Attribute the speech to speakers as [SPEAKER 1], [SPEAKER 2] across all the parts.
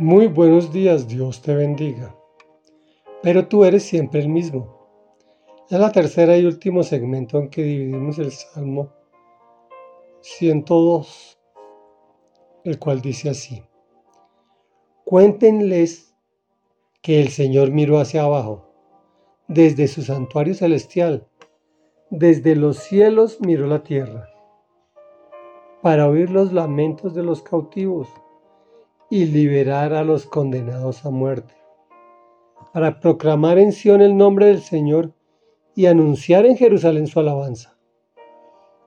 [SPEAKER 1] Muy buenos días, Dios te bendiga. Pero tú eres siempre el mismo. Es la tercera y último segmento en que dividimos el Salmo 102, el cual dice así. Cuéntenles que el Señor miró hacia abajo, desde su santuario celestial, desde los cielos miró la tierra, para oír los lamentos de los cautivos y liberar a los condenados a muerte, para proclamar en Sión el nombre del Señor y anunciar en Jerusalén su alabanza.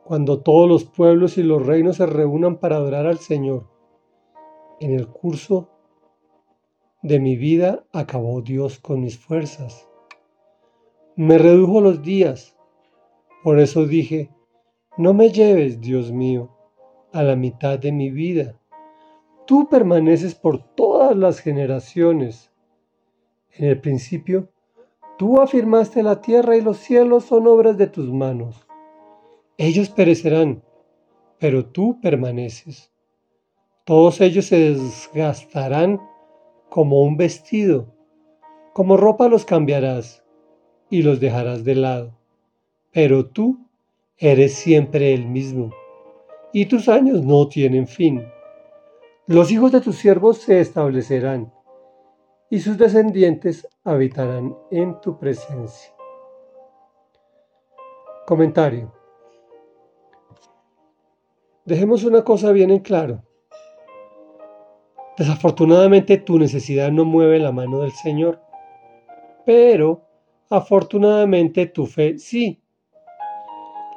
[SPEAKER 1] Cuando todos los pueblos y los reinos se reúnan para adorar al Señor, en el curso de mi vida acabó Dios con mis fuerzas. Me redujo los días, por eso dije, no me lleves, Dios mío, a la mitad de mi vida Tú permaneces por todas las generaciones. En el principio, tú afirmaste la tierra y los cielos son obras de tus manos. Ellos perecerán, pero tú permaneces. Todos ellos se desgastarán como un vestido, como ropa los cambiarás y los dejarás de lado. Pero tú eres siempre el mismo, y tus años no tienen fin. Los hijos de tus siervos se establecerán y sus descendientes habitarán en tu presencia. Comentario. Dejemos una cosa bien en claro. Desafortunadamente tu necesidad no mueve la mano del Señor, pero afortunadamente tu fe sí.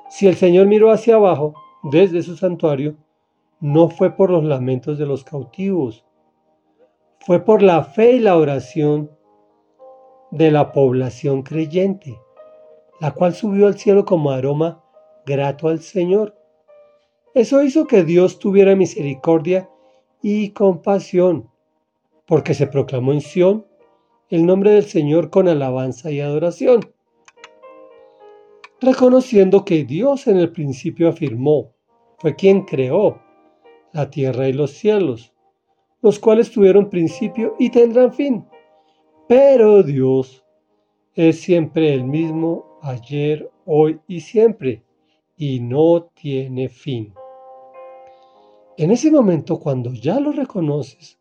[SPEAKER 1] Si el Señor miró hacia abajo desde su santuario, no fue por los lamentos de los cautivos, fue por la fe y la oración de la población creyente, la cual subió al cielo como aroma grato al Señor. Eso hizo que Dios tuviera misericordia y compasión, porque se proclamó en Sión el nombre del Señor con alabanza y adoración, reconociendo que Dios en el principio afirmó, fue quien creó la tierra y los cielos, los cuales tuvieron principio y tendrán fin. Pero Dios es siempre el mismo ayer, hoy y siempre, y no tiene fin. En ese momento, cuando ya lo reconoces,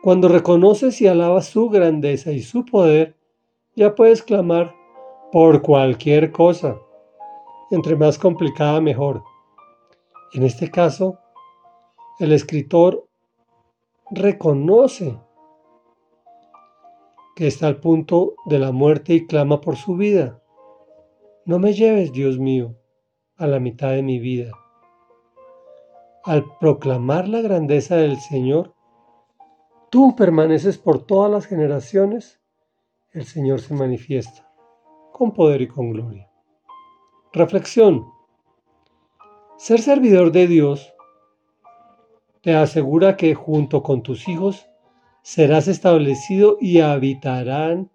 [SPEAKER 1] cuando reconoces y alabas su grandeza y su poder, ya puedes clamar por cualquier cosa. Entre más complicada, mejor. En este caso, el escritor reconoce que está al punto de la muerte y clama por su vida. No me lleves, Dios mío, a la mitad de mi vida. Al proclamar la grandeza del Señor, tú permaneces por todas las generaciones, el Señor se manifiesta con poder y con gloria. Reflexión. Ser servidor de Dios te asegura que junto con tus hijos serás establecido y habitarán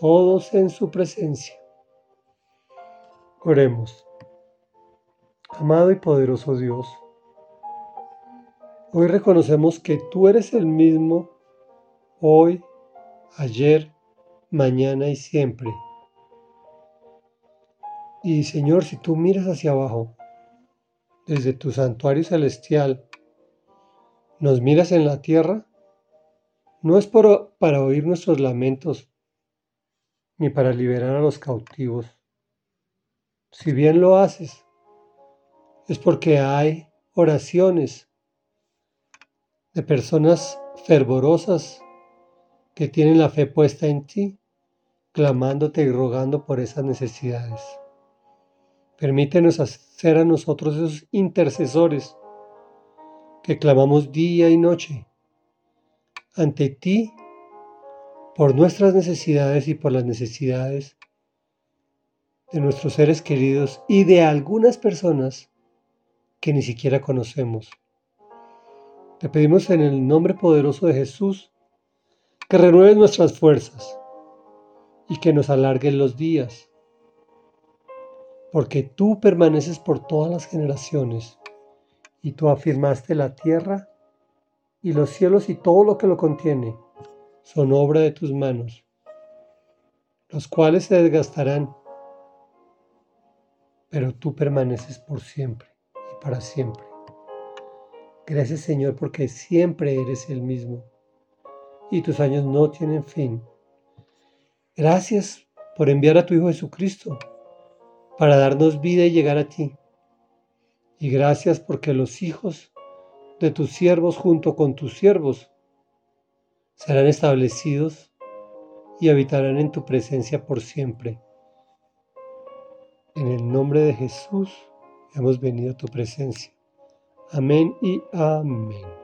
[SPEAKER 1] todos en su presencia. Oremos. Amado y poderoso Dios, hoy reconocemos que tú eres el mismo hoy, ayer, mañana y siempre. Y Señor, si tú miras hacia abajo, desde tu santuario celestial, nos miras en la tierra, no es para oír nuestros lamentos, ni para liberar a los cautivos. Si bien lo haces, es porque hay oraciones de personas fervorosas que tienen la fe puesta en ti, clamándote y rogando por esas necesidades. Permítenos hacer a nosotros esos intercesores que clamamos día y noche ante ti por nuestras necesidades y por las necesidades de nuestros seres queridos y de algunas personas que ni siquiera conocemos. Te pedimos en el nombre poderoso de Jesús que renueves nuestras fuerzas y que nos alarguen los días, porque tú permaneces por todas las generaciones y tú afirmaste la tierra y los cielos y todo lo que lo contiene son obra de tus manos, los cuales se desgastarán, pero tú permaneces por siempre y para siempre. Gracias Señor porque siempre eres el mismo y tus años no tienen fin. Gracias por enviar a tu Hijo Jesucristo para darnos vida y llegar a ti. Y gracias porque los hijos de tus siervos junto con tus siervos serán establecidos y habitarán en tu presencia por siempre. En el nombre de Jesús hemos venido a tu presencia. Amén y amén.